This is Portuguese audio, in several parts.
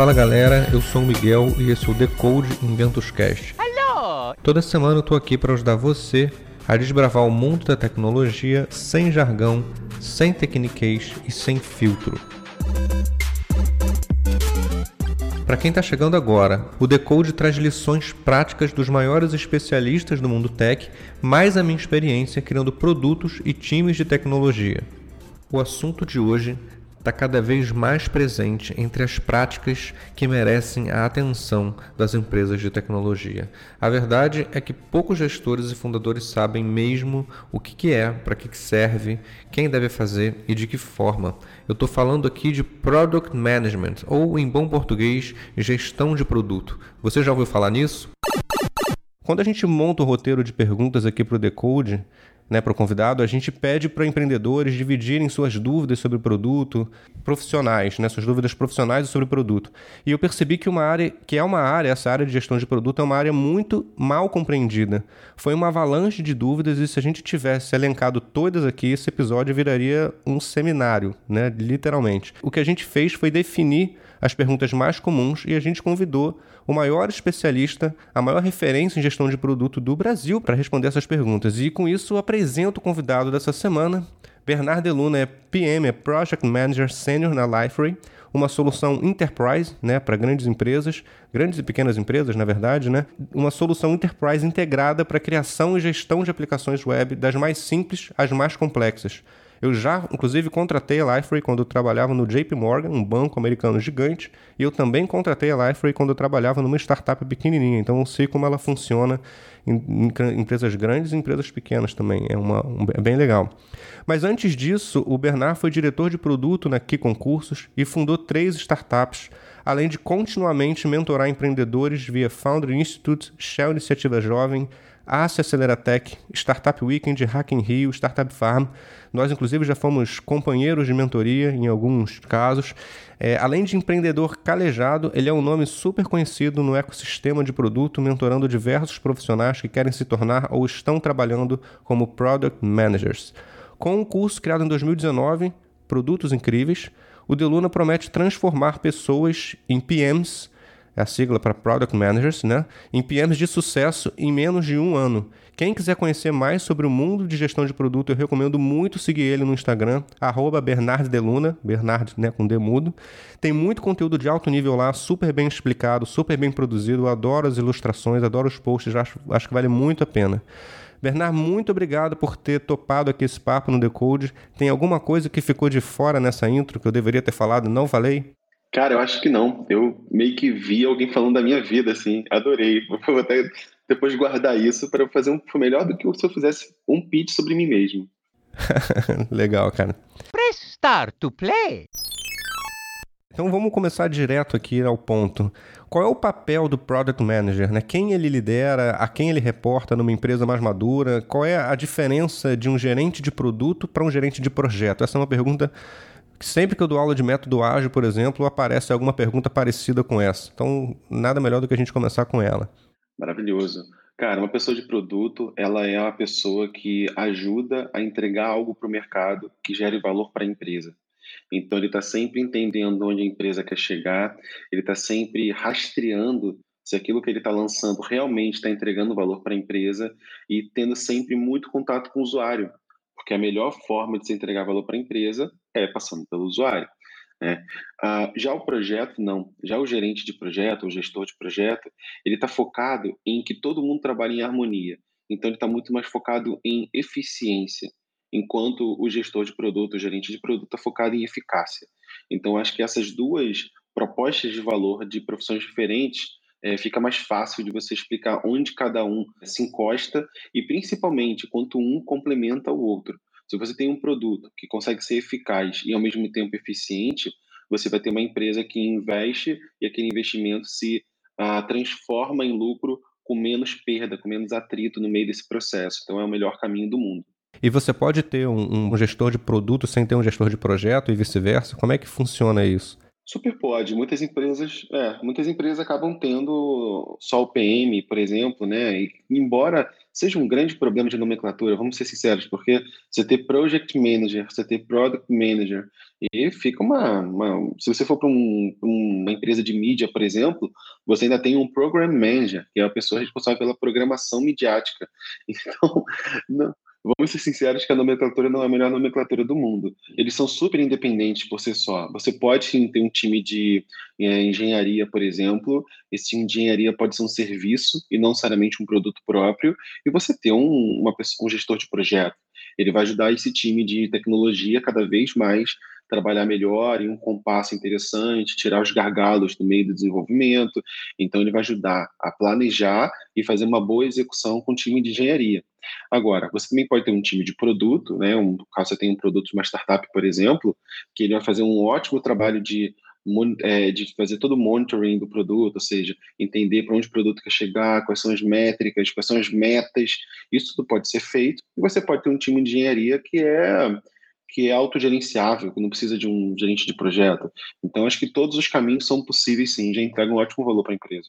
Fala galera, eu sou o Miguel e esse é o Decode Inventos Cast. Hello! Toda semana eu tô aqui para ajudar você a desbravar o mundo da tecnologia sem jargão, sem tecniquez e sem filtro. Para quem está chegando agora, o Decode traz lições práticas dos maiores especialistas do mundo tech, mais a minha experiência criando produtos e times de tecnologia. O assunto de hoje está cada vez mais presente entre as práticas que merecem a atenção das empresas de tecnologia. A verdade é que poucos gestores e fundadores sabem mesmo o que, é, para que serve, quem deve fazer e de que forma. Eu estou falando aqui de Product Management, ou em bom português, gestão de produto. Você já ouviu falar nisso? Quando a gente monta o roteiro de perguntas aqui para o Decode, né, para o convidado, a gente pede para empreendedores dividirem suas dúvidas sobre o produto, profissionais, né, suas dúvidas profissionais sobre o produto. E eu percebi que uma área, que é uma área, essa área de gestão de produto é uma área muito mal compreendida. Foi uma avalanche de dúvidas e se a gente tivesse elencado todas aqui, esse episódio viraria um seminário, né, literalmente. O que a gente fez foi definir as perguntas mais comuns e a gente convidou o maior especialista, a maior referência em gestão de produto do Brasil para responder essas perguntas. E com isso apresento o convidado dessa semana. Bernardo Deluna é PM, é Project Manager Senior na Liferay, uma solução enterprise, né, para grandes empresas, grandes e pequenas empresas, na verdade, né, uma solução enterprise integrada para criação e gestão de aplicações web das mais simples às mais complexas. Eu já, inclusive, contratei a Liferay quando eu trabalhava no JP Morgan, um banco americano gigante, e eu também contratei a Liferay quando eu trabalhava numa startup pequenininha. Então eu sei como ela funciona em, em empresas grandes e empresas pequenas também. É, uma, um, é bem legal. Mas antes disso, o Bernard foi diretor de produto na Key Concursos e fundou três startups além de continuamente mentorar empreendedores via Founder Institute, Shell Iniciativa Jovem, Ace Aceleratec, Startup Weekend, Hack in Rio, Startup Farm. Nós, inclusive, já fomos companheiros de mentoria em alguns casos. É, além de empreendedor calejado, ele é um nome super conhecido no ecossistema de produto, mentorando diversos profissionais que querem se tornar ou estão trabalhando como Product Managers. Com um curso criado em 2019, Produtos Incríveis, o Deluna promete transformar pessoas em PMs a sigla para Product Managers, né? em PMs de sucesso em menos de um ano. Quem quiser conhecer mais sobre o mundo de gestão de produto, eu recomendo muito seguir ele no Instagram, @bernarddeluna, Bernard né, com D mudo. Tem muito conteúdo de alto nível lá, super bem explicado, super bem produzido. Eu adoro as ilustrações, adoro os posts, acho, acho que vale muito a pena. Bernard, muito obrigado por ter topado aqui esse papo no Decode. Tem alguma coisa que ficou de fora nessa intro que eu deveria ter falado e não falei? Cara, eu acho que não. Eu meio que vi alguém falando da minha vida, assim. Adorei. Vou até depois guardar isso para fazer um melhor do que se eu fizesse um pitch sobre mim mesmo. Legal, cara. Press start to play. Então vamos começar direto aqui ao ponto. Qual é o papel do Product Manager? Né? Quem ele lidera, a quem ele reporta numa empresa mais madura? Qual é a diferença de um gerente de produto para um gerente de projeto? Essa é uma pergunta Sempre que eu dou aula de método ágil, por exemplo, aparece alguma pergunta parecida com essa. Então, nada melhor do que a gente começar com ela. Maravilhoso. Cara, uma pessoa de produto, ela é a pessoa que ajuda a entregar algo para o mercado que gere valor para a empresa. Então, ele está sempre entendendo onde a empresa quer chegar, ele está sempre rastreando se aquilo que ele está lançando realmente está entregando valor para a empresa e tendo sempre muito contato com o usuário, porque a melhor forma de se entregar valor para a empresa é passando pelo usuário. Né? Ah, já o projeto, não. Já o gerente de projeto, o gestor de projeto, ele está focado em que todo mundo trabalhe em harmonia. Então, ele está muito mais focado em eficiência, enquanto o gestor de produto, o gerente de produto, está focado em eficácia. Então, acho que essas duas propostas de valor de profissões diferentes é, fica mais fácil de você explicar onde cada um se encosta e, principalmente, quanto um complementa o outro. Se você tem um produto que consegue ser eficaz e, ao mesmo tempo, eficiente, você vai ter uma empresa que investe e aquele investimento se ah, transforma em lucro com menos perda, com menos atrito no meio desse processo. Então, é o melhor caminho do mundo. E você pode ter um, um gestor de produto sem ter um gestor de projeto e vice-versa? Como é que funciona isso? Super pode. Muitas empresas, é, muitas empresas acabam tendo só o PM, por exemplo, né? E, embora seja um grande problema de nomenclatura, vamos ser sinceros, porque você ter project manager, você ter product manager, e fica uma. uma se você for para um, uma empresa de mídia, por exemplo, você ainda tem um program manager, que é a pessoa responsável pela programação midiática. Então, não, vamos ser sinceros que a nomenclatura não é a melhor nomenclatura do mundo. Eles são super independentes por si só. Você pode sim, ter um time de é, engenharia, por exemplo. Esse time de engenharia pode ser um serviço e não necessariamente um produto próprio. E você ter um, uma, um gestor de projeto. Ele vai ajudar esse time de tecnologia cada vez mais trabalhar melhor em um compasso interessante, tirar os gargalos do meio do desenvolvimento. Então, ele vai ajudar a planejar e fazer uma boa execução com o time de engenharia. Agora, você também pode ter um time de produto, né? Um, caso você tenha um produto de uma startup, por exemplo, que ele vai fazer um ótimo trabalho de é, de fazer todo o monitoring do produto, ou seja, entender para onde o produto quer chegar, quais são as métricas, quais são as metas, isso tudo pode ser feito. E você pode ter um time de engenharia que é que é autogerenciável, que não precisa de um gerente de projeto. Então, acho que todos os caminhos são possíveis, sim, já entregam um ótimo valor para a empresa.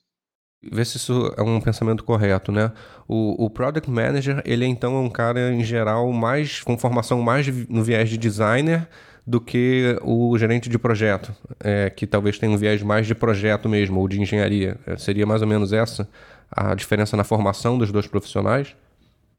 Ver se isso é um pensamento correto, né? O, o Product Manager, ele então é um cara, em geral, mais com formação mais no viés de designer do que o gerente de projeto, é, que talvez tenha um viés mais de projeto mesmo, ou de engenharia. É, seria mais ou menos essa a diferença na formação dos dois profissionais?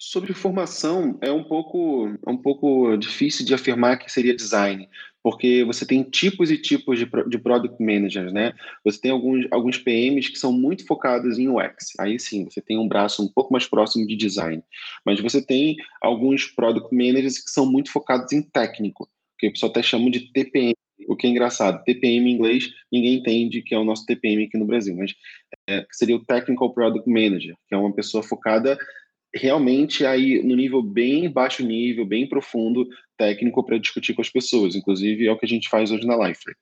Sobre formação, é um pouco, é um pouco difícil de afirmar que seria design, porque você tem tipos e tipos de, de product managers, né? Você tem alguns, alguns PMs que são muito focados em UX. Aí sim, você tem um braço um pouco mais próximo de design. Mas você tem alguns product managers que são muito focados em técnico, que o pessoal até chama de TPM. O que é engraçado, TPM em inglês, ninguém entende que é o nosso TPM aqui no Brasil, mas é, seria o Technical Product Manager, que é uma pessoa focada realmente aí no nível bem baixo nível, bem profundo, técnico para discutir com as pessoas. Inclusive é o que a gente faz hoje na Liferay.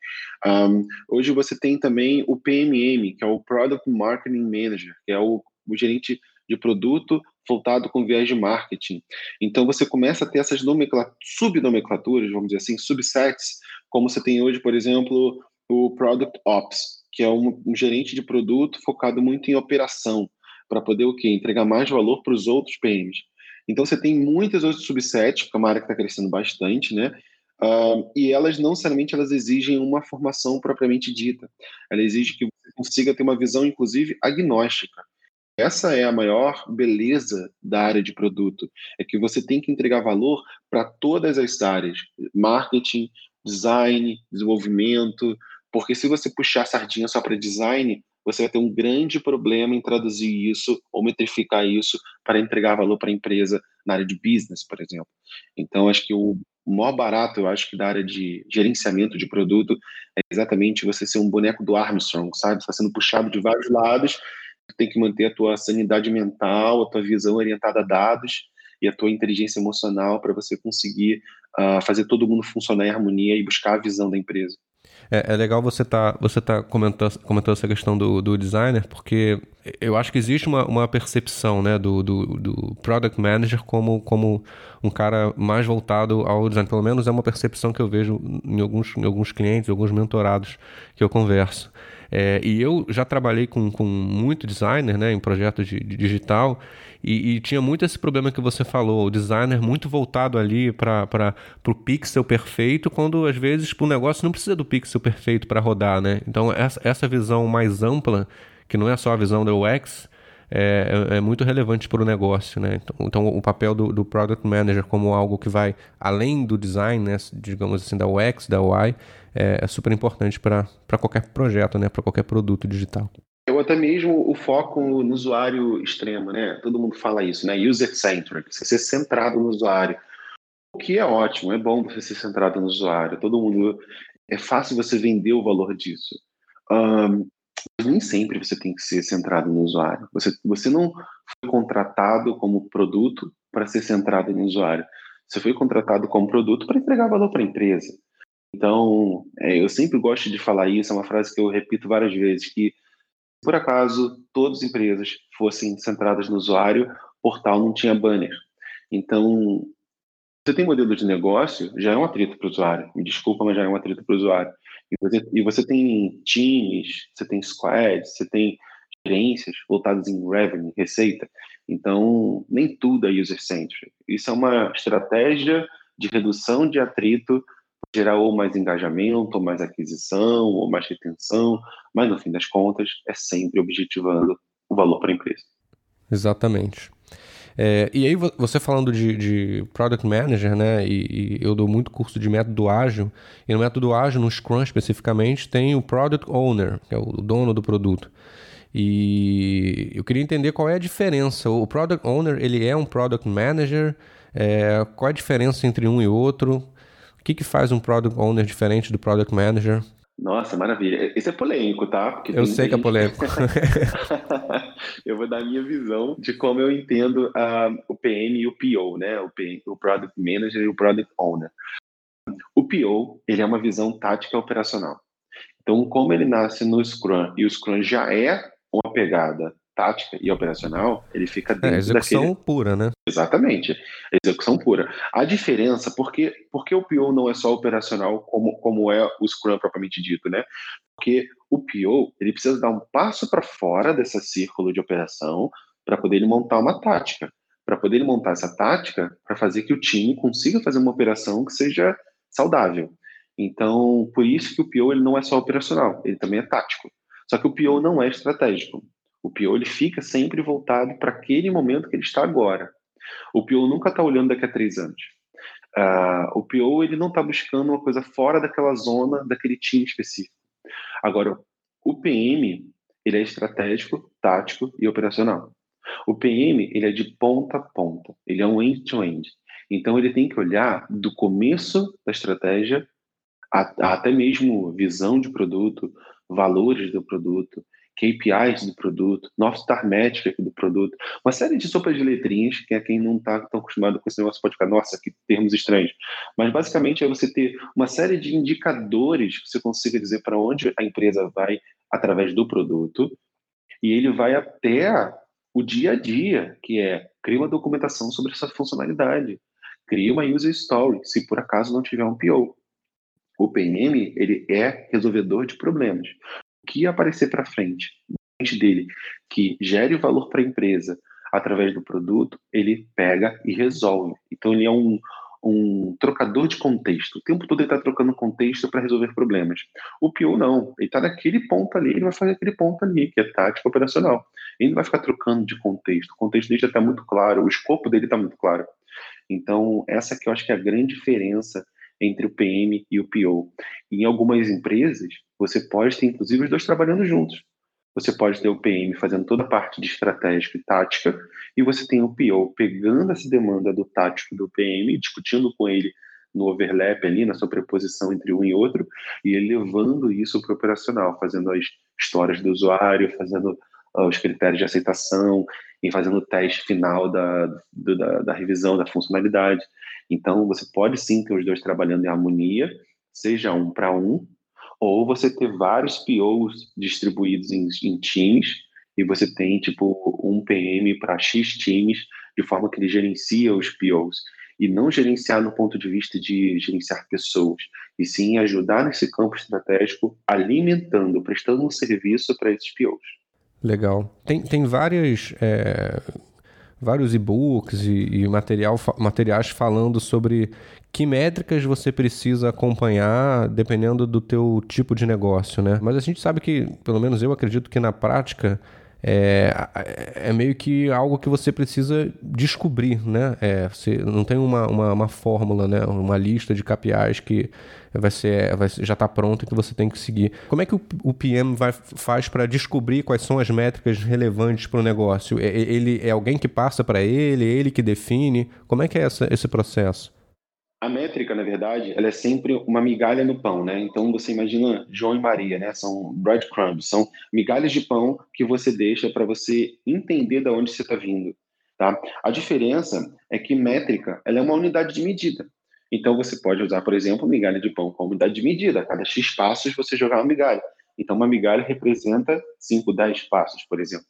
Um, hoje você tem também o PMM, que é o Product Marketing Manager, que é o, o gerente de produto voltado com viés de marketing. Então você começa a ter essas subnomenclaturas, vamos dizer assim, subsets, como você tem hoje, por exemplo, o Product Ops, que é um, um gerente de produto focado muito em operação para poder o quê? Entregar mais valor para os outros PMs. Então você tem muitas outras subsets, porque é uma área que está crescendo bastante, né? Uh, e elas não necessariamente elas exigem uma formação propriamente dita. Ela exige que você consiga ter uma visão, inclusive, agnóstica. Essa é a maior beleza da área de produto, é que você tem que entregar valor para todas as áreas, marketing, design, desenvolvimento, porque se você puxar a sardinha só para design, você vai ter um grande problema em traduzir isso ou metrificar isso para entregar valor para a empresa na área de business, por exemplo. Então, acho que o maior barato, eu acho que da área de gerenciamento de produto é exatamente você ser um boneco do Armstrong, sabe? Você está sendo puxado de vários lados, tem que manter a tua sanidade mental, a tua visão orientada a dados e a tua inteligência emocional para você conseguir uh, fazer todo mundo funcionar em harmonia e buscar a visão da empresa. É, é legal você tá, você tá comentando, comentando essa questão do, do designer, porque eu acho que existe uma, uma percepção né, do, do, do, product manager como, como um cara mais voltado ao design. Pelo menos é uma percepção que eu vejo em alguns, em alguns clientes, alguns mentorados que eu converso. É, e eu já trabalhei com, com muito designer né, em projetos de, de digital e, e, tinha muito esse problema que você falou, o designer muito voltado ali para o pixel perfeito, quando às vezes o negócio não precisa do pixel perfeito para rodar. Né? Então, essa, essa visão mais ampla, que não é só a visão do UX, é, é, é, muito relevante para o negócio, né? Então, então o papel do, do, Product Manager como algo que vai além do design, né? digamos assim, da UX, da UI, é, é super importante para qualquer projeto, né? Para qualquer produto digital. Ou até mesmo o foco no usuário extremo, né? Todo mundo fala isso, né? User-centric, você ser centrado no usuário. O que é ótimo, é bom você ser centrado no usuário. Todo mundo... É fácil você vender o valor disso. Um, nem sempre você tem que ser centrado no usuário. Você, você não foi contratado como produto para ser centrado no usuário. Você foi contratado como produto para entregar valor para a empresa. Então, é, eu sempre gosto de falar isso, é uma frase que eu repito várias vezes, que por acaso todas as empresas fossem centradas no usuário, portal não tinha banner. Então, você tem modelo de negócio, já é um atrito para o usuário. Me desculpa, mas já é um atrito para o usuário. E você, e você tem times, você tem squads, você tem gerências voltadas em revenue, receita. Então, nem tudo é user-centric. Isso é uma estratégia de redução de atrito, gerar ou mais engajamento, ou mais aquisição, ou mais retenção, mas no fim das contas é sempre objetivando o valor para a empresa. Exatamente. É, e aí, você falando de, de Product Manager, né? E, e, eu dou muito curso de método ágil. E no método ágil, no Scrum especificamente, tem o Product Owner, que é o dono do produto. E eu queria entender qual é a diferença. O Product Owner, ele é um Product Manager? É, qual é a diferença entre um e outro? O que, que faz um Product Owner diferente do Product Manager? Nossa, maravilha. Isso é polêmico, tá? Porque eu sei que é polêmico. eu vou dar a minha visão de como eu entendo uh, o PM e o PO, né? O, PM, o Product Manager e o Product Owner. O PO, ele é uma visão tática operacional. Então, como ele nasce no Scrum e o Scrum já é uma pegada tática e operacional, ele fica é, dentro é, execução daquele... pura, né? Exatamente, execução pura. A diferença, porque, porque o PO não é só operacional como, como é o Scrum propriamente dito, né? Porque o PO, ele precisa dar um passo para fora desse círculo de operação para poder ele montar uma tática. Para poder ele montar essa tática, para fazer que o time consiga fazer uma operação que seja saudável. Então, por isso que o PO ele não é só operacional, ele também é tático. Só que o PO não é estratégico. O PO ele fica sempre voltado para aquele momento que ele está agora. O PO nunca está olhando daqui a três anos. Uh, o PO ele não está buscando uma coisa fora daquela zona, daquele time específico. Agora, o PM ele é estratégico, tático e operacional. O PM ele é de ponta a ponta, ele é um end-to-end. -end. Então ele tem que olhar do começo da estratégia até mesmo visão de produto, valores do produto, KPIs do produto, North Star Metric do produto, uma série de sopas de letrinhas, que é quem não está tão acostumado com esse negócio pode ficar, nossa, que termos estranhos. Mas basicamente é você ter uma série de indicadores que você consiga dizer para onde a empresa vai através do produto, e ele vai até o dia a dia, que é cria uma documentação sobre essa funcionalidade, cria uma user story, se por acaso não tiver um PO. O PMM, ele é resolvedor de problemas que aparecer para frente dele que gere valor para a empresa através do produto, ele pega e resolve. Então ele é um, um trocador de contexto. O tempo todo ele está trocando contexto para resolver problemas. O PO não, ele está naquele ponto ali, ele vai fazer aquele ponto ali, que é tática operacional. Ele não vai ficar trocando de contexto. O contexto dele já está muito claro, o escopo dele está muito claro. Então, essa que eu acho que é a grande diferença entre o PM e o PO. em algumas empresas, você pode ter, inclusive, os dois trabalhando juntos. Você pode ter o PM fazendo toda a parte de estratégica e tática, e você tem o PO pegando essa demanda do tático do PM, discutindo com ele no overlap ali, na sobreposição entre um e outro, e ele levando isso para o operacional, fazendo as histórias do usuário, fazendo uh, os critérios de aceitação e fazendo o teste final da, do, da, da revisão da funcionalidade. Então, você pode sim ter os dois trabalhando em harmonia, seja um para um, ou você ter vários POs distribuídos em, em times e você tem tipo um PM para X times, de forma que ele gerencia os POs e não gerenciar no ponto de vista de gerenciar pessoas, e sim ajudar nesse campo estratégico, alimentando, prestando um serviço para esses POs. Legal. Tem, tem várias é, vários e-books e, e material, materiais falando sobre que métricas você precisa acompanhar dependendo do teu tipo de negócio, né? Mas a gente sabe que, pelo menos eu acredito que na prática é, é meio que algo que você precisa descobrir, né? É, você não tem uma, uma, uma, fórmula, né? Uma lista de KPIs que vai ser, vai já está pronta que você tem que seguir. Como é que o, o PM vai, faz para descobrir quais são as métricas relevantes para o negócio? É, ele é alguém que passa para ele, é ele que define? Como é que é essa, esse processo? A métrica, na verdade, ela é sempre uma migalha no pão, né? Então você imagina João e Maria, né? São breadcrumbs, são migalhas de pão que você deixa para você entender de onde você está vindo, tá? A diferença é que métrica, ela é uma unidade de medida. Então você pode usar, por exemplo, migalha de pão como unidade de medida. A cada X passos você jogar uma migalha. Então uma migalha representa 5, 10 passos, por exemplo.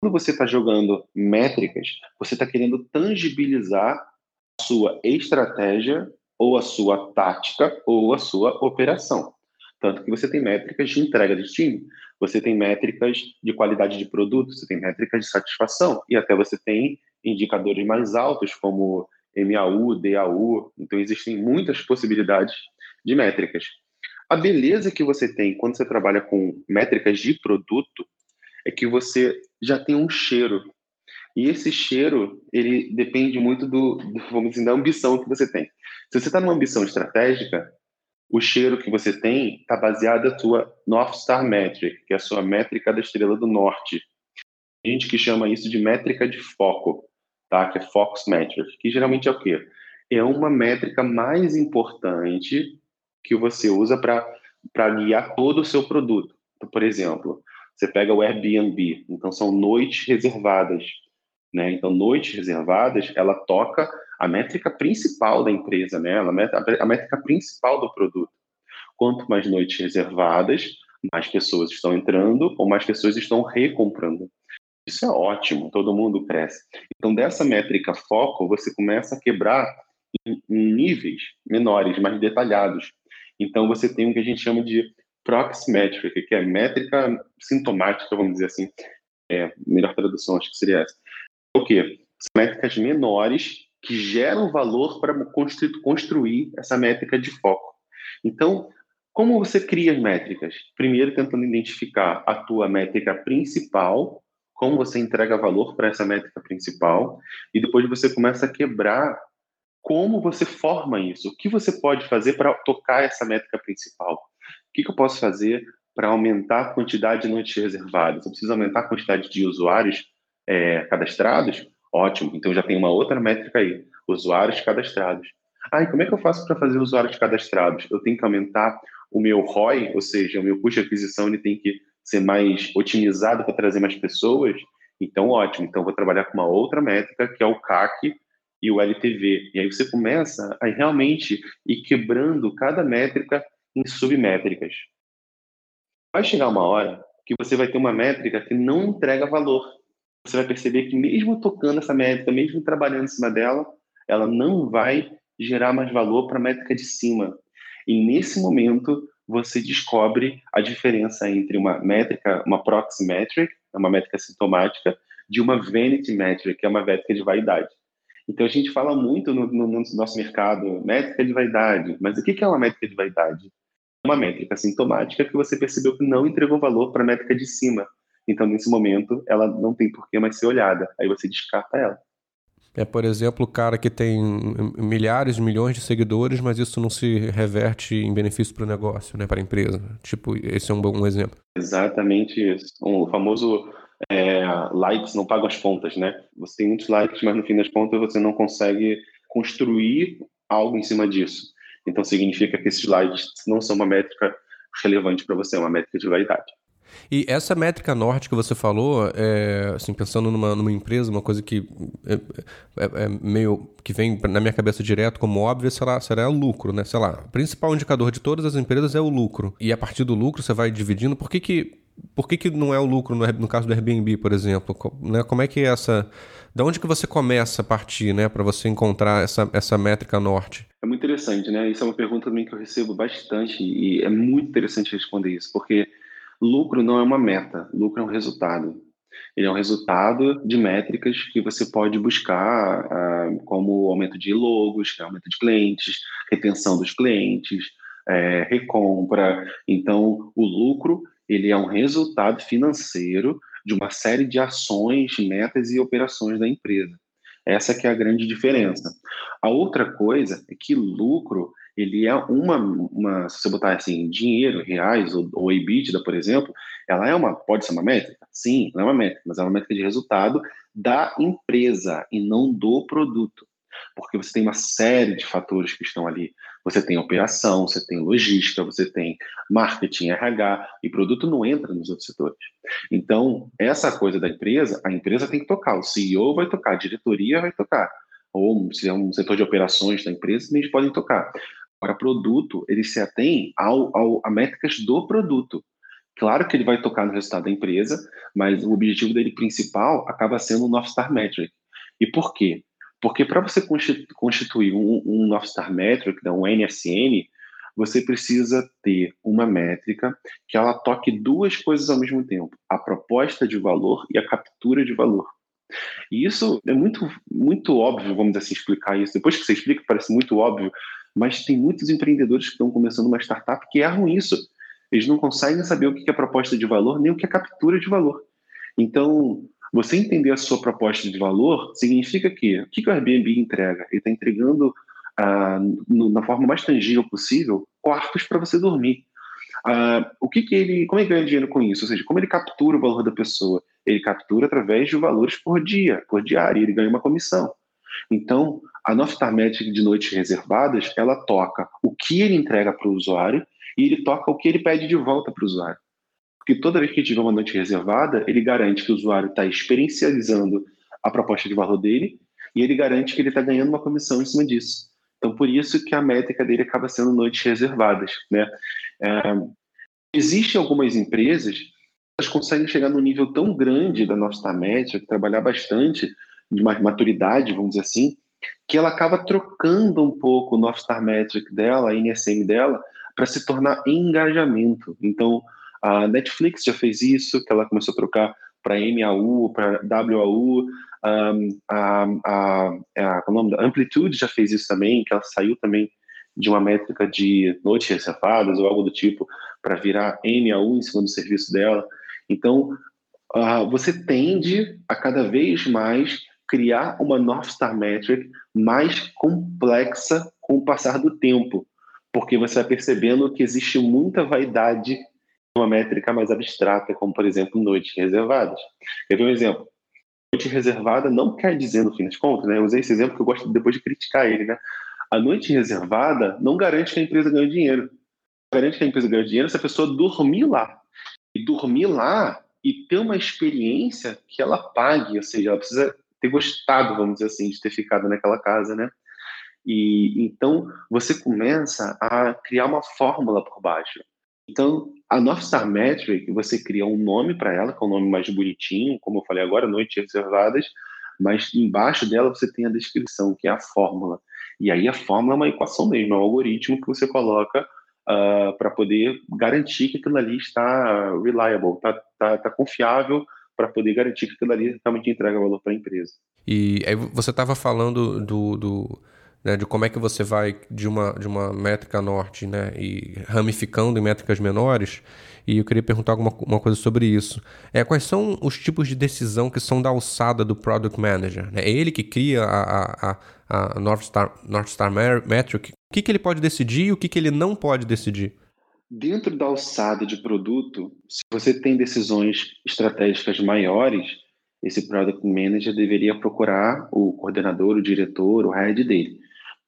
Quando você está jogando métricas, você está querendo tangibilizar sua estratégia ou a sua tática ou a sua operação. Tanto que você tem métricas de entrega de time, você tem métricas de qualidade de produto, você tem métricas de satisfação e até você tem indicadores mais altos como MAU, DAU. Então existem muitas possibilidades de métricas. A beleza que você tem quando você trabalha com métricas de produto é que você já tem um cheiro. E esse cheiro, ele depende muito do, do vamos dizer, da ambição que você tem. Se você está numa ambição estratégica, o cheiro que você tem está baseado na sua North Star Metric, que é a sua métrica da estrela do norte. Tem gente que chama isso de métrica de foco, tá? que é Focus Metric, que geralmente é o quê? É uma métrica mais importante que você usa para guiar todo o seu produto. Então, por exemplo, você pega o Airbnb, então são noites reservadas. Né? Então, noites reservadas, ela toca a métrica principal da empresa, né? a métrica principal do produto. Quanto mais noites reservadas, mais pessoas estão entrando ou mais pessoas estão recomprando. Isso é ótimo, todo mundo cresce. Então, dessa métrica foco, você começa a quebrar em, em níveis menores, mais detalhados. Então, você tem o que a gente chama de proxy metric, que é métrica sintomática, vamos dizer assim. É, melhor tradução, acho que seria essa. O quê? Métricas menores que geram valor para construir essa métrica de foco. Então, como você cria as métricas? Primeiro, tentando identificar a tua métrica principal, como você entrega valor para essa métrica principal, e depois você começa a quebrar como você forma isso. O que você pode fazer para tocar essa métrica principal? O que, que eu posso fazer para aumentar a quantidade de noites reservadas? Eu preciso aumentar a quantidade de usuários é, cadastrados? Ótimo, então já tem uma outra métrica aí, usuários cadastrados. Ah, e como é que eu faço para fazer usuários cadastrados? Eu tenho que aumentar o meu ROI, ou seja, o meu custo de aquisição ele tem que ser mais otimizado para trazer mais pessoas. Então, ótimo. Então, vou trabalhar com uma outra métrica, que é o CAC e o LTV. E aí você começa a realmente ir quebrando cada métrica em submétricas. Vai chegar uma hora que você vai ter uma métrica que não entrega valor você vai perceber que mesmo tocando essa métrica, mesmo trabalhando em cima dela, ela não vai gerar mais valor para a métrica de cima. E nesse momento, você descobre a diferença entre uma métrica, uma proxy metric, uma métrica sintomática, de uma vanity metric, que é uma métrica de vaidade. Então, a gente fala muito no, no, no nosso mercado, métrica de vaidade, mas o que é uma métrica de vaidade? Uma métrica sintomática que você percebeu que não entregou valor para a métrica de cima. Então, nesse momento, ela não tem por que mais ser olhada. Aí você descarta ela. É, por exemplo, o cara que tem milhares, milhões de seguidores, mas isso não se reverte em benefício para o negócio, né, para a empresa. Tipo, esse é um bom exemplo. Exatamente isso. O famoso é, likes não pagam as contas, né? Você tem muitos likes, mas no fim das contas você não consegue construir algo em cima disso. Então significa que esses likes não são uma métrica relevante para você, é uma métrica de vaidade. E essa métrica norte que você falou, é, assim, pensando numa, numa empresa, uma coisa que é, é, é, meio que vem na minha cabeça direto como óbvio, será, será lucro, né? Sei lá, o principal indicador de todas as empresas é o lucro. E a partir do lucro você vai dividindo. Por que, que, por que, que não é o lucro no, no caso do Airbnb, por exemplo? Né? Como é que é essa. Da onde que você começa a partir, né, para você encontrar essa, essa métrica norte? É muito interessante, né? Isso é uma pergunta também que eu recebo bastante e é muito interessante responder isso, porque Lucro não é uma meta, lucro é um resultado. Ele é um resultado de métricas que você pode buscar, ah, como aumento de logos, é aumento de clientes, retenção dos clientes, é, recompra. Então, o lucro ele é um resultado financeiro de uma série de ações, metas e operações da empresa. Essa que é a grande diferença. A outra coisa é que lucro ele é uma, uma se você botar assim, dinheiro, reais ou, ou EBITDA, por exemplo, ela é uma, pode ser uma métrica? Sim, ela é uma métrica, mas é uma métrica de resultado da empresa e não do produto. Porque você tem uma série de fatores que estão ali. Você tem operação, você tem logística, você tem marketing, RH, e produto não entra nos outros setores. Então, essa coisa da empresa, a empresa tem que tocar, o CEO vai tocar, a diretoria vai tocar, ou se é um setor de operações da empresa, eles podem tocar. Agora, produto, ele se atém ao, ao, a métricas do produto. Claro que ele vai tocar no resultado da empresa, mas o objetivo dele principal acaba sendo o North Star Metric. E por quê? Porque para você constituir um, um North Star Metric, né, um NSN, você precisa ter uma métrica que ela toque duas coisas ao mesmo tempo: a proposta de valor e a captura de valor. E isso é muito, muito óbvio, vamos assim explicar isso. Depois que você explica, parece muito óbvio, mas tem muitos empreendedores que estão começando uma startup que erram isso. Eles não conseguem saber o que é proposta de valor nem o que é captura de valor. Então, você entender a sua proposta de valor significa que o que o Airbnb entrega? Ele está entregando ah, no, na forma mais tangível possível quartos para você dormir. Ah, o que, que ele, como ele ganha dinheiro com isso? Ou seja, como ele captura o valor da pessoa? Ele captura através de valores por dia, por diário, ele ganha uma comissão. Então, a Northstar Metric de noites reservadas, ela toca o que ele entrega para o usuário e ele toca o que ele pede de volta para o usuário. Porque toda vez que tiver uma noite reservada, ele garante que o usuário está experiencializando a proposta de valor dele e ele garante que ele está ganhando uma comissão em cima disso. Então, por isso que a métrica dele acaba sendo noites reservadas. Né? É, existem algumas empresas elas conseguem chegar num nível tão grande da nossa média, trabalhar bastante de mais maturidade, vamos dizer assim, que ela acaba trocando um pouco o North Star Metric dela, a NSM dela, para se tornar engajamento. Então, a Netflix já fez isso, que ela começou a trocar para MAU, para WAU, um, a, a, a, a, nome da Amplitude já fez isso também, que ela saiu também de uma métrica de noites reservadas ou algo do tipo para virar MAU em cima do serviço dela. Então, uh, você tende a cada vez mais criar uma North Star Metric mais complexa com o passar do tempo, porque você vai percebendo que existe muita vaidade uma métrica mais abstrata, como, por exemplo, noites reservadas. Quer ver um exemplo? Noite reservada não quer dizer, no fim das contas, né? Eu usei esse exemplo que eu gosto depois de criticar ele, né? A noite reservada não garante que a empresa ganhe dinheiro. Garante que a empresa ganhe dinheiro se a pessoa dormir lá. E dormir lá e ter uma experiência que ela pague, ou seja, ela precisa ter gostado, vamos dizer assim, de ter ficado naquela casa, né? E então você começa a criar uma fórmula por baixo. Então, a North Star Metric, você cria um nome para ela, que é um nome mais bonitinho, como eu falei agora, noites reservadas, mas embaixo dela você tem a descrição, que é a fórmula. E aí a fórmula é uma equação mesmo, é um algoritmo que você coloca uh, ah, para poder garantir que aquilo ali está reliable, está tá, tá confiável, para poder garantir que aquilo ali realmente entrega valor para a empresa. E aí você estava falando do, do né, de como é que você vai de uma, de uma métrica norte né, e ramificando em métricas menores. E eu queria perguntar alguma uma coisa sobre isso. É, quais são os tipos de decisão que são da alçada do Product Manager? É ele que cria a, a, a North, Star, North Star Metric? O que, que ele pode decidir e o que, que ele não pode decidir? Dentro da alçada de produto, se você tem decisões estratégicas maiores, esse Product Manager deveria procurar o coordenador, o diretor, o head dele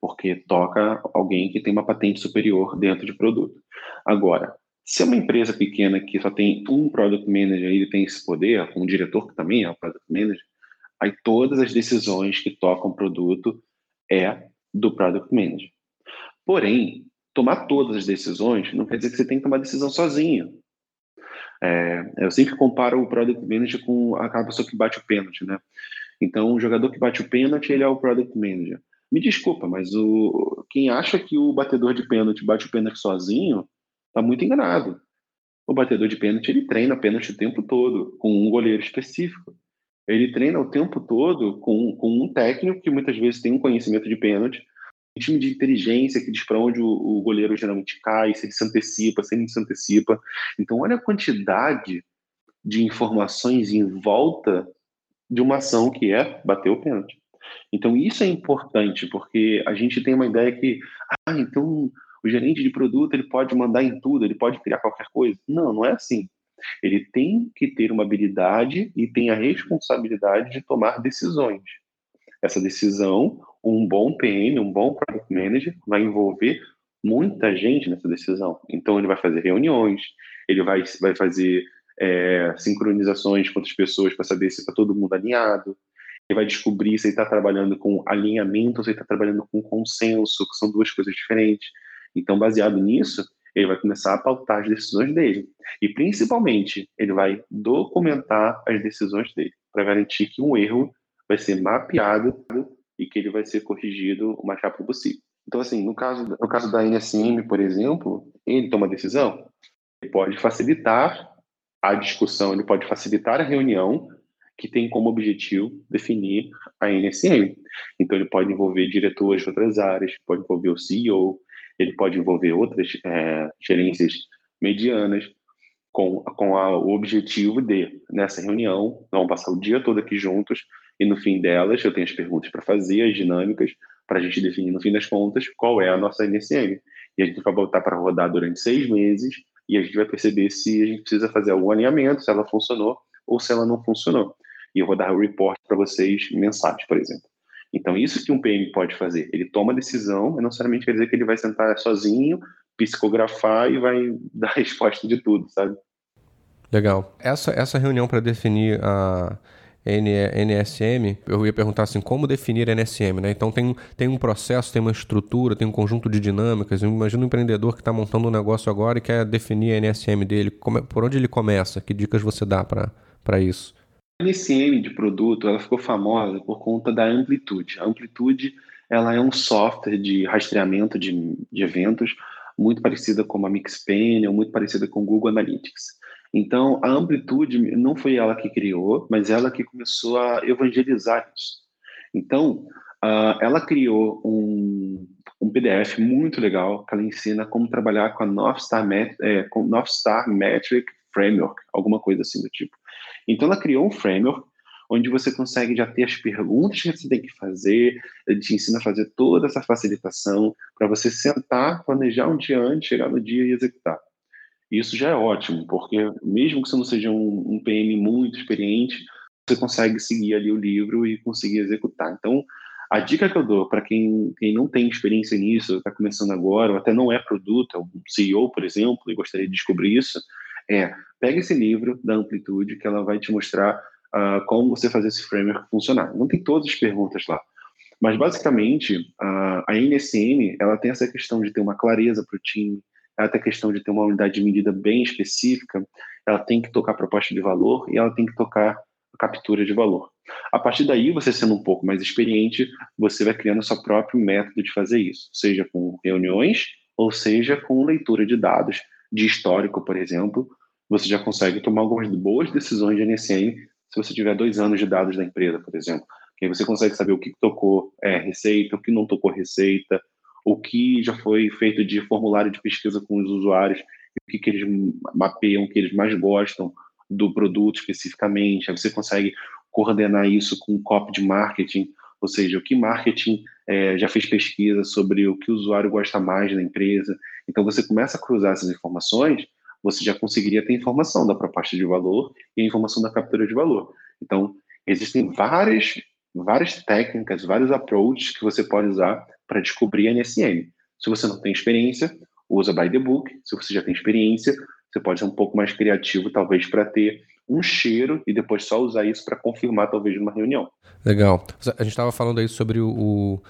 porque toca alguém que tem uma patente superior dentro de produto. Agora, se é uma empresa pequena que só tem um product manager e ele tem esse poder, um diretor que também é o product manager, aí todas as decisões que tocam produto é do product manager. Porém, tomar todas as decisões não quer dizer que você tem que tomar decisão sozinho. É, eu sempre comparo o product manager com aquela pessoa que bate o pênalti, né? Então, o jogador que bate o pênalti, ele é o product manager. Me desculpa, mas o, quem acha que o batedor de pênalti bate o pênalti sozinho está muito enganado. O batedor de pênalti ele treina pênalti o tempo todo com um goleiro específico. Ele treina o tempo todo com, com um técnico que muitas vezes tem um conhecimento de pênalti, time de inteligência que diz para onde o, o, goleiro geralmente cai, se ele se antecipa, se ele não se antecipa. Então, olha a quantidade de informações em volta de uma ação que é bater o pênalti. Então, isso é importante, porque a gente tem uma ideia que, ah, então o gerente de produto ele pode mandar em tudo, ele pode criar qualquer coisa. Não, não é assim. Ele tem que ter uma habilidade e tem a responsabilidade de tomar decisões. Essa decisão, um bom PM, um bom product manager, vai envolver muita gente nessa decisão. Então, ele vai fazer reuniões, ele vai, vai fazer é, sincronizações com outras pessoas para saber se está todo mundo alinhado, ele vai descobrir se ele está trabalhando com alinhamento se ele está trabalhando com consenso, que são duas coisas diferentes. Então, baseado nisso, ele vai começar a pautar as decisões dele. E, principalmente, ele vai documentar as decisões dele, para garantir que um erro vai ser mapeado e que ele vai ser corrigido o mais rápido possível. Então, assim, no caso, no caso da NSM, por exemplo, ele toma decisão, ele pode facilitar a discussão, ele pode facilitar a reunião que tem como objetivo definir a NSM. Então, ele pode envolver diretores de outras áreas, pode envolver o CEO, ele pode envolver outras é, gerências medianas, com, com a, o objetivo de, nessa reunião, vamos passar o dia todo aqui juntos, e no fim delas eu tenho as perguntas para fazer, as dinâmicas, para a gente definir, no fim das contas, qual é a nossa NSM. E a gente vai voltar para rodar durante seis meses, e a gente vai perceber se a gente precisa fazer algum alinhamento, se ela funcionou ou se ela não funcionou. E eu vou dar o report para vocês mensais, por exemplo. Então, isso que um PM pode fazer. Ele toma decisão, mas não necessariamente quer dizer que ele vai sentar sozinho, psicografar e vai dar a resposta de tudo, sabe? Legal. Essa, essa reunião para definir a NSM, eu ia perguntar assim, como definir NSM, né? Então tem, tem um processo, tem uma estrutura, tem um conjunto de dinâmicas. Imagina um empreendedor que está montando um negócio agora e quer definir a NSM dele. Como, por onde ele começa? Que dicas você dá para isso? A NSM de produto, ela ficou famosa por conta da amplitude. A amplitude, ela é um software de rastreamento de, de eventos muito parecida com a Mixpanel, muito parecida com o Google Analytics. Então, a amplitude não foi ela que criou, mas ela que começou a evangelizar isso. Então, uh, ela criou um, um, PDF muito legal que ela ensina como trabalhar com a North Star, Met, é, com North Star Metric Framework, alguma coisa assim do tipo. Então, ela criou um framework onde você consegue já ter as perguntas que você tem que fazer, ele te ensina a fazer toda essa facilitação para você sentar, planejar um dia antes, chegar no dia e executar. Isso já é ótimo, porque mesmo que você não seja um, um PM muito experiente, você consegue seguir ali o livro e conseguir executar. Então, a dica que eu dou para quem, quem não tem experiência nisso, está começando agora, ou até não é produto, é um CEO, por exemplo, e gostaria de descobrir isso, é pega esse livro da Amplitude, que ela vai te mostrar uh, como você fazer esse framework funcionar. Não tem todas as perguntas lá, mas basicamente uh, a NSM ela tem essa questão de ter uma clareza para o time, ela tem a questão de ter uma unidade de medida bem específica, ela tem que tocar proposta de valor e ela tem que tocar captura de valor. A partir daí, você sendo um pouco mais experiente, você vai criando seu próprio método de fazer isso, seja com reuniões ou seja com leitura de dados de histórico, por exemplo, você já consegue tomar algumas boas decisões de NSM se você tiver dois anos de dados da empresa, por exemplo. Que aí você consegue saber o que tocou é, receita, o que não tocou receita, o que já foi feito de formulário de pesquisa com os usuários, o que, que eles mapeiam, o que eles mais gostam do produto especificamente. Aí você consegue coordenar isso com copy de marketing, ou seja, o que marketing é, já fez pesquisa sobre o que o usuário gosta mais da empresa. Então você começa a cruzar essas informações, você já conseguiria ter informação da proposta de valor e a informação da captura de valor. Então existem várias várias técnicas, vários approaches que você pode usar para descobrir a NSM. Se você não tem experiência, usa by the book. Se você já tem experiência, você pode ser um pouco mais criativo, talvez, para ter um cheiro e depois só usar isso para confirmar, talvez, numa reunião. Legal. A gente estava falando aí sobre o, o,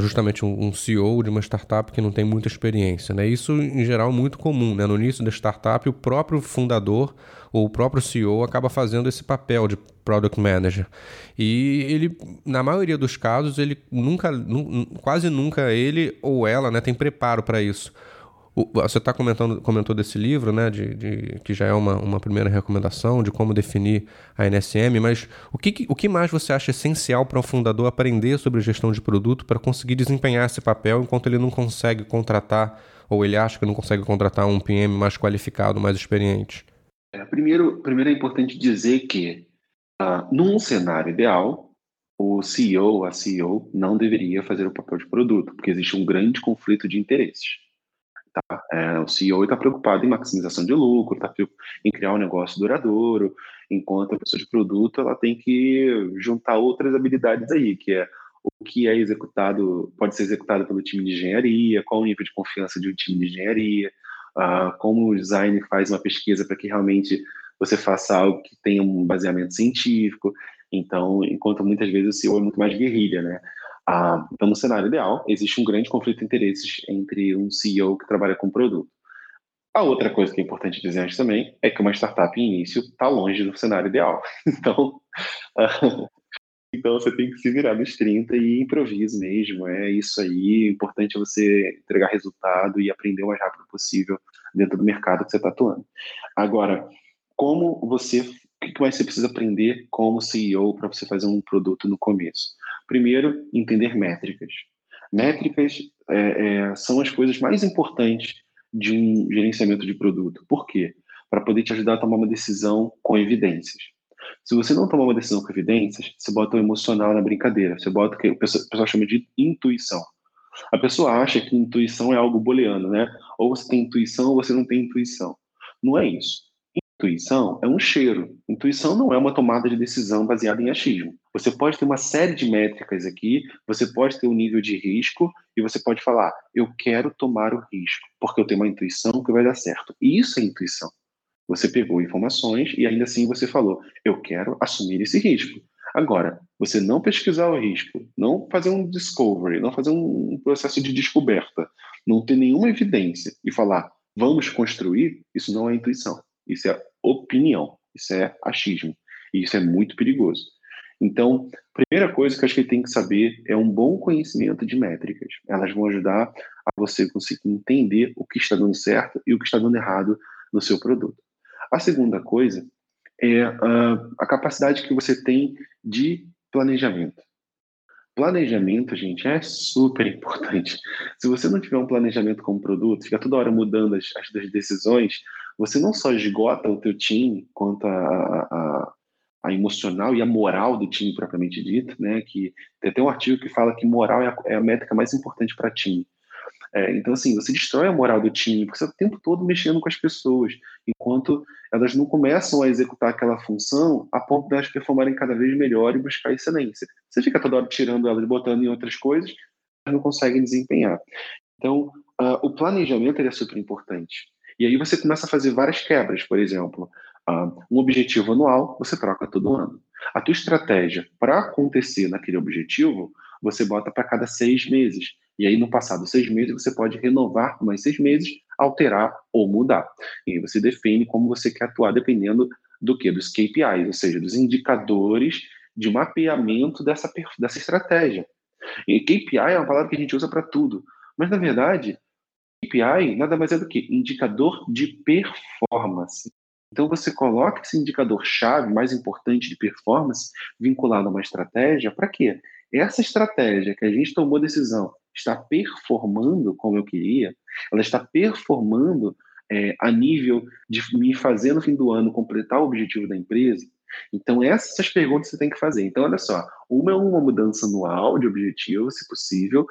justamente um, CEO de uma startup que não tem muita experiência. Né? Isso, em geral, é muito comum. Né? No início da startup, o próprio fundador ou o próprio CEO acaba fazendo esse papel de product manager. E ele, na maioria dos casos, ele nunca, quase nunca ele ou ela né, tem preparo para isso. Você está comentando comentou desse livro, né, de, de, que já é uma, uma primeira recomendação de como definir a NSM, mas o que, o que mais você acha essencial para um fundador aprender sobre gestão de produto para conseguir desempenhar esse papel enquanto ele não consegue contratar, ou ele acha que não consegue contratar um PM mais qualificado, mais experiente? É, primeiro, primeiro é importante dizer que, uh, num cenário ideal, o CEO, a CEO, não deveria fazer o papel de produto, porque existe um grande conflito de interesses. Tá? É, o CEO está preocupado em maximização de lucro, está em criar um negócio duradouro, enquanto a pessoa de produto ela tem que juntar outras habilidades aí, que é o que é executado, pode ser executado pelo time de engenharia, qual o nível de confiança de um time de engenharia, uh, como o design faz uma pesquisa para que realmente você faça algo que tenha um baseamento científico. Então, enquanto muitas vezes o CEO é muito mais guerrilha, né? Ah, então, no cenário ideal, existe um grande conflito de interesses entre um CEO que trabalha com produto. A outra coisa que é importante dizer antes também é que uma startup em início está longe do cenário ideal. Então, Então você tem que se virar nos 30 e improviso mesmo. É isso aí. O importante é você entregar resultado e aprender o mais rápido possível dentro do mercado que você está atuando. Agora, como você. O que você precisa aprender como CEO para você fazer um produto no começo? Primeiro, entender métricas. Métricas é, é, são as coisas mais importantes de um gerenciamento de produto. Por quê? Para poder te ajudar a tomar uma decisão com evidências. Se você não tomar uma decisão com evidências, você bota o emocional na brincadeira. Você bota o que o pessoal chama de intuição. A pessoa acha que intuição é algo booleano, né? Ou você tem intuição ou você não tem intuição. Não é isso. Intuição é um cheiro. Intuição não é uma tomada de decisão baseada em achismo. Você pode ter uma série de métricas aqui, você pode ter um nível de risco e você pode falar: eu quero tomar o risco, porque eu tenho uma intuição que vai dar certo. Isso é intuição. Você pegou informações e ainda assim você falou: eu quero assumir esse risco. Agora, você não pesquisar o risco, não fazer um discovery, não fazer um processo de descoberta, não ter nenhuma evidência e falar, vamos construir, isso não é intuição. Isso é opinião, isso é achismo. E isso é muito perigoso. Então, a primeira coisa que eu acho que ele tem que saber é um bom conhecimento de métricas. Elas vão ajudar a você conseguir entender o que está dando certo e o que está dando errado no seu produto. A segunda coisa é uh, a capacidade que você tem de planejamento. Planejamento, gente, é super importante. Se você não tiver um planejamento como produto, fica toda hora mudando as, as decisões, você não só esgota o teu time quanto a, a, a, emocional e a moral do time propriamente dito, né? Que tem até um artigo que fala que moral é a, é a métrica mais importante para time. É, então, assim, você destrói a moral do time, porque você está o tempo todo mexendo com as pessoas, enquanto elas não começam a executar aquela função a ponto de elas performarem cada vez melhor e buscar excelência. Você fica toda hora tirando elas, botando em outras coisas, elas não conseguem desempenhar. Então, uh, o planejamento é super importante. E aí você começa a fazer várias quebras, por exemplo, um objetivo anual, você troca todo ano. A tua estratégia para acontecer naquele objetivo, você bota para cada seis meses. E aí, no passado seis meses, você pode renovar mais seis meses, alterar ou mudar. E você define como você quer atuar, dependendo do que? Dos KPIs, ou seja, dos indicadores de mapeamento dessa, dessa estratégia. E KPI é uma palavra que a gente usa para tudo, mas na verdade, KPI nada mais é do que indicador de performance. Então você coloca esse indicador chave mais importante de performance vinculado a uma estratégia para quê? Essa estratégia que a gente tomou decisão está performando como eu queria, ela está performando é, a nível de me fazer no fim do ano completar o objetivo da empresa. Então, essas perguntas você tem que fazer. Então, olha só, uma é uma mudança anual de objetivo, se possível,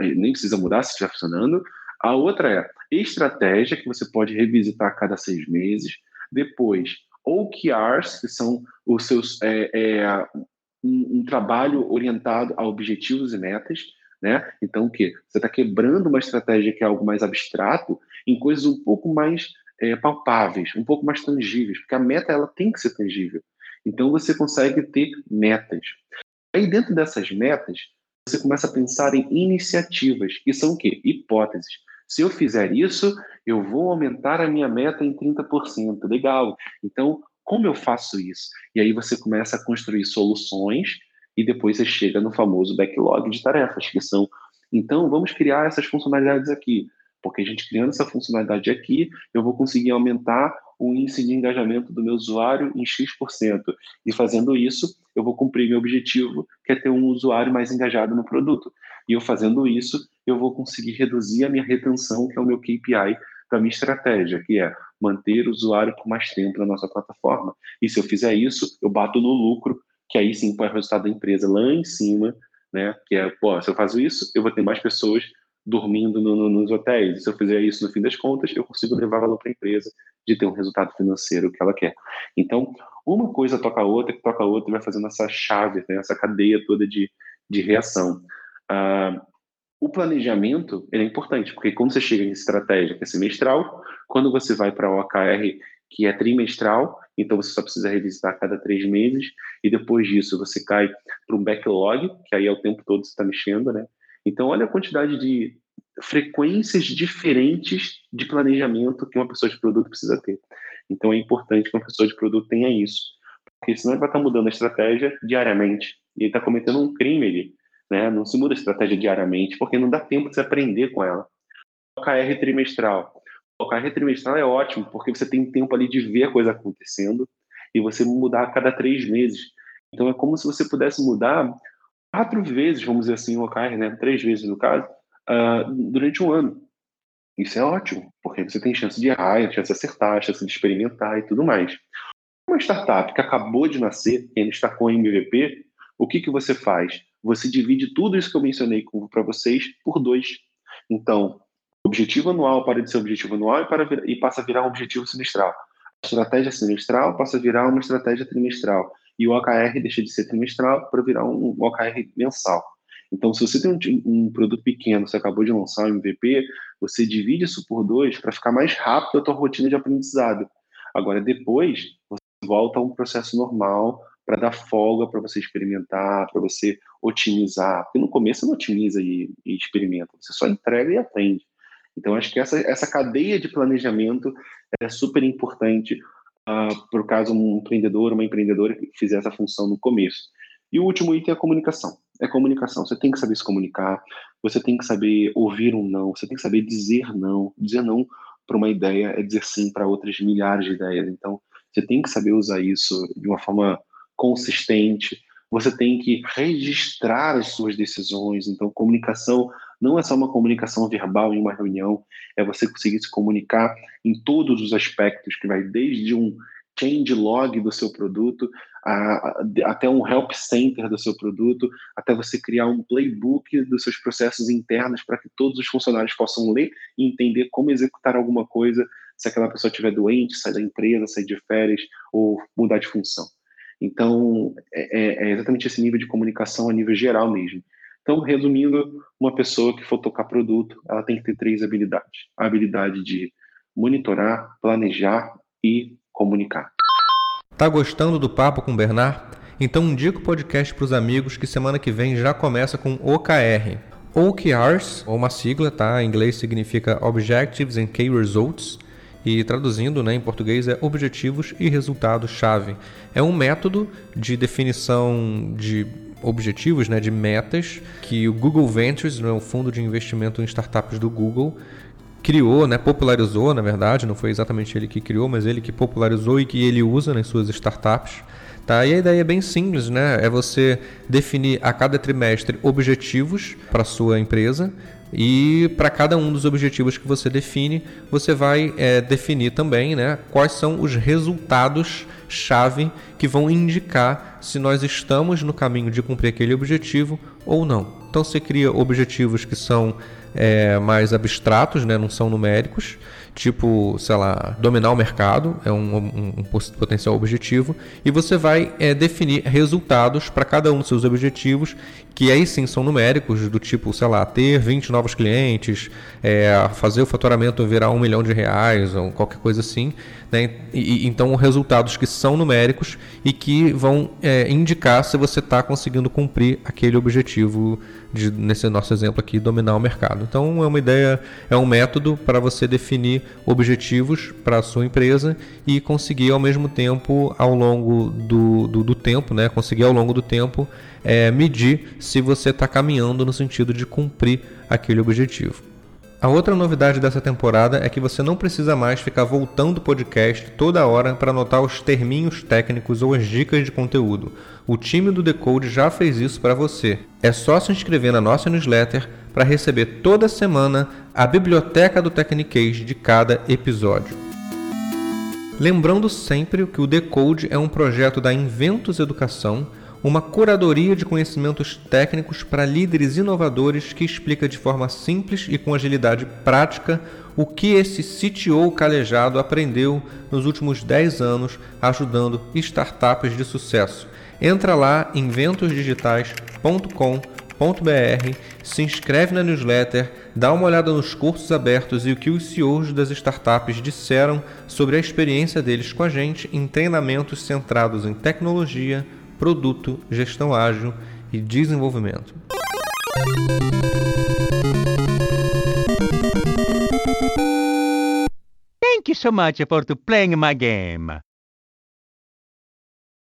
é, nem precisa mudar se estiver funcionando. A outra é estratégia, que você pode revisitar a cada seis meses. Depois, OKRs, que são os seus é, é, um, um, trabalho orientado a objetivos e metas né? Então, o que? Você está quebrando uma estratégia que é algo mais abstrato em coisas um pouco mais é, palpáveis, um pouco mais tangíveis, porque a meta ela tem que ser tangível. Então, você consegue ter metas. Aí, dentro dessas metas, você começa a pensar em iniciativas, que são o quê? Hipóteses. Se eu fizer isso, eu vou aumentar a minha meta em 30%. Legal. Então, como eu faço isso? E aí você começa a construir soluções e depois você chega no famoso backlog de tarefas, que são, então, vamos criar essas funcionalidades aqui, porque a gente criando essa funcionalidade aqui, eu vou conseguir aumentar o índice de engajamento do meu usuário em X%. E fazendo isso, eu vou cumprir meu objetivo, que é ter um usuário mais engajado no produto. E eu fazendo isso, eu vou conseguir reduzir a minha retenção, que é o meu KPI da minha estratégia, que é manter o usuário por mais tempo na nossa plataforma. E se eu fizer isso, eu bato no lucro que aí sim põe o resultado da empresa lá em cima, né? Que é, pô, se eu faço isso, eu vou ter mais pessoas dormindo no, no, nos hotéis. Se eu fizer isso no fim das contas, eu consigo levar valor para a empresa de ter um resultado financeiro que ela quer. Então, uma coisa toca a outra, que toca a outra, e vai fazendo essa chave, né, essa cadeia toda de, de reação. Uh, o planejamento é importante, porque quando você chega em estratégia que é semestral, quando você vai para o OKR, que é trimestral, então você só precisa revisitar a cada três meses, e depois disso você cai para um backlog, que aí é o tempo todo você está mexendo, né? Então, olha a quantidade de frequências diferentes de planejamento que uma pessoa de produto precisa ter. Então, é importante que uma pessoa de produto tenha isso, porque senão ele vai estar mudando a estratégia diariamente, e ele está cometendo um crime ali. Né? Não se muda a estratégia diariamente, porque não dá tempo de se aprender com ela. OKR trimestral. O OKR trimestral é ótimo, porque você tem tempo ali de ver a coisa acontecendo e você mudar a cada três meses. Então é como se você pudesse mudar quatro vezes, vamos dizer assim, o OKR, né? três vezes no caso, uh, durante um ano. Isso é ótimo, porque você tem chance de errar, chance de acertar, chance de experimentar e tudo mais. Uma startup que acabou de nascer, que ainda está com MVP, o que, que você faz? Você divide tudo isso que eu mencionei para vocês por dois. Então, objetivo anual para de ser objetivo anual e, para, e passa a virar um objetivo semestral. A estratégia semestral passa a virar uma estratégia trimestral. E o OKR deixa de ser trimestral para virar um OKR mensal. Então, se você tem um, um, produto pequeno, você acabou de lançar um MVP, você divide isso por dois para ficar mais rápido a tua rotina de aprendizado. Agora, depois, você volta a um processo normal para dar folga para você experimentar, para você otimizar. Porque no começo você não otimiza e, e experimenta, você só entrega e aprende. Então, acho que essa, essa cadeia de planejamento é super importante uh, ah, para o caso um empreendedor, uma empreendedora que fizer essa função no começo. E o último item é a comunicação. É comunicação. Você tem que saber se comunicar, você tem que saber ouvir um não, você tem que saber dizer não. Dizer não para uma ideia é dizer sim para outras milhares de ideias. Então, você tem que saber usar isso de uma forma consistente. Você tem que registrar as suas decisões. Então, comunicação não é só uma comunicação verbal em uma reunião, é você conseguir se comunicar em todos os aspectos, que vai desde um change log do seu produto, a, a, até um help center do seu produto, até você criar um playbook dos seus processos internos para que todos os funcionários possam ler e entender como executar alguma coisa se aquela pessoa estiver doente, sair da empresa, sair de férias ou mudar de função. Então, é, é, é exatamente esse nível de comunicação a nível geral mesmo. Então, resumindo, uma pessoa que for tocar produto, ela tem que ter três habilidades: a habilidade de monitorar, planejar e comunicar. Tá gostando do papo com o Bernard? Então indica o podcast para os amigos que semana que vem já começa com OKR. OKRs, ou uma sigla, tá? Em inglês significa Objectives and Key Results. E traduzindo né, em português é objetivos e resultados-chave. É um método de definição de objetivos, né, de metas, que o Google Ventures, né, o fundo de investimento em startups do Google, criou, né, popularizou, na verdade, não foi exatamente ele que criou, mas ele que popularizou e que ele usa nas suas startups. Tá? E a ideia é bem simples, né? É você definir a cada trimestre objetivos para sua empresa e para cada um dos objetivos que você define, você vai é, definir também né, quais são os resultados chave que vão indicar se nós estamos no caminho de cumprir aquele objetivo ou não. Então você cria objetivos que são é, mais abstratos, né, não são numéricos, tipo, sei lá, dominar o mercado é um, um, um potencial objetivo, e você vai é, definir resultados para cada um dos seus objetivos, que aí sim são numéricos, do tipo, sei lá, ter 20 novos clientes, é, fazer o faturamento virar um milhão de reais, ou qualquer coisa assim. Né? E, então, resultados que são numéricos e que vão é, indicar se você está conseguindo cumprir aquele objetivo, de, nesse nosso exemplo aqui, dominar o mercado. Então, é uma ideia, é um método para você definir objetivos para a sua empresa e conseguir, ao mesmo tempo, ao longo do, do, do tempo, né? conseguir ao longo do tempo é, medir se você está caminhando no sentido de cumprir aquele objetivo. A outra novidade dessa temporada é que você não precisa mais ficar voltando o podcast toda hora para anotar os terminhos técnicos ou as dicas de conteúdo. O time do Decode já fez isso para você. É só se inscrever na nossa newsletter para receber toda semana a biblioteca do Technicase de cada episódio. Lembrando sempre que o Decode é um projeto da Inventos Educação uma curadoria de conhecimentos técnicos para líderes inovadores que explica de forma simples e com agilidade prática o que esse CTO calejado aprendeu nos últimos 10 anos ajudando startups de sucesso. Entra lá em ventosdigitais.com.br, se inscreve na newsletter, dá uma olhada nos cursos abertos e o que os CEOs das startups disseram sobre a experiência deles com a gente em treinamentos centrados em tecnologia, produto, gestão ágil e desenvolvimento. Thank you so much for playing my game.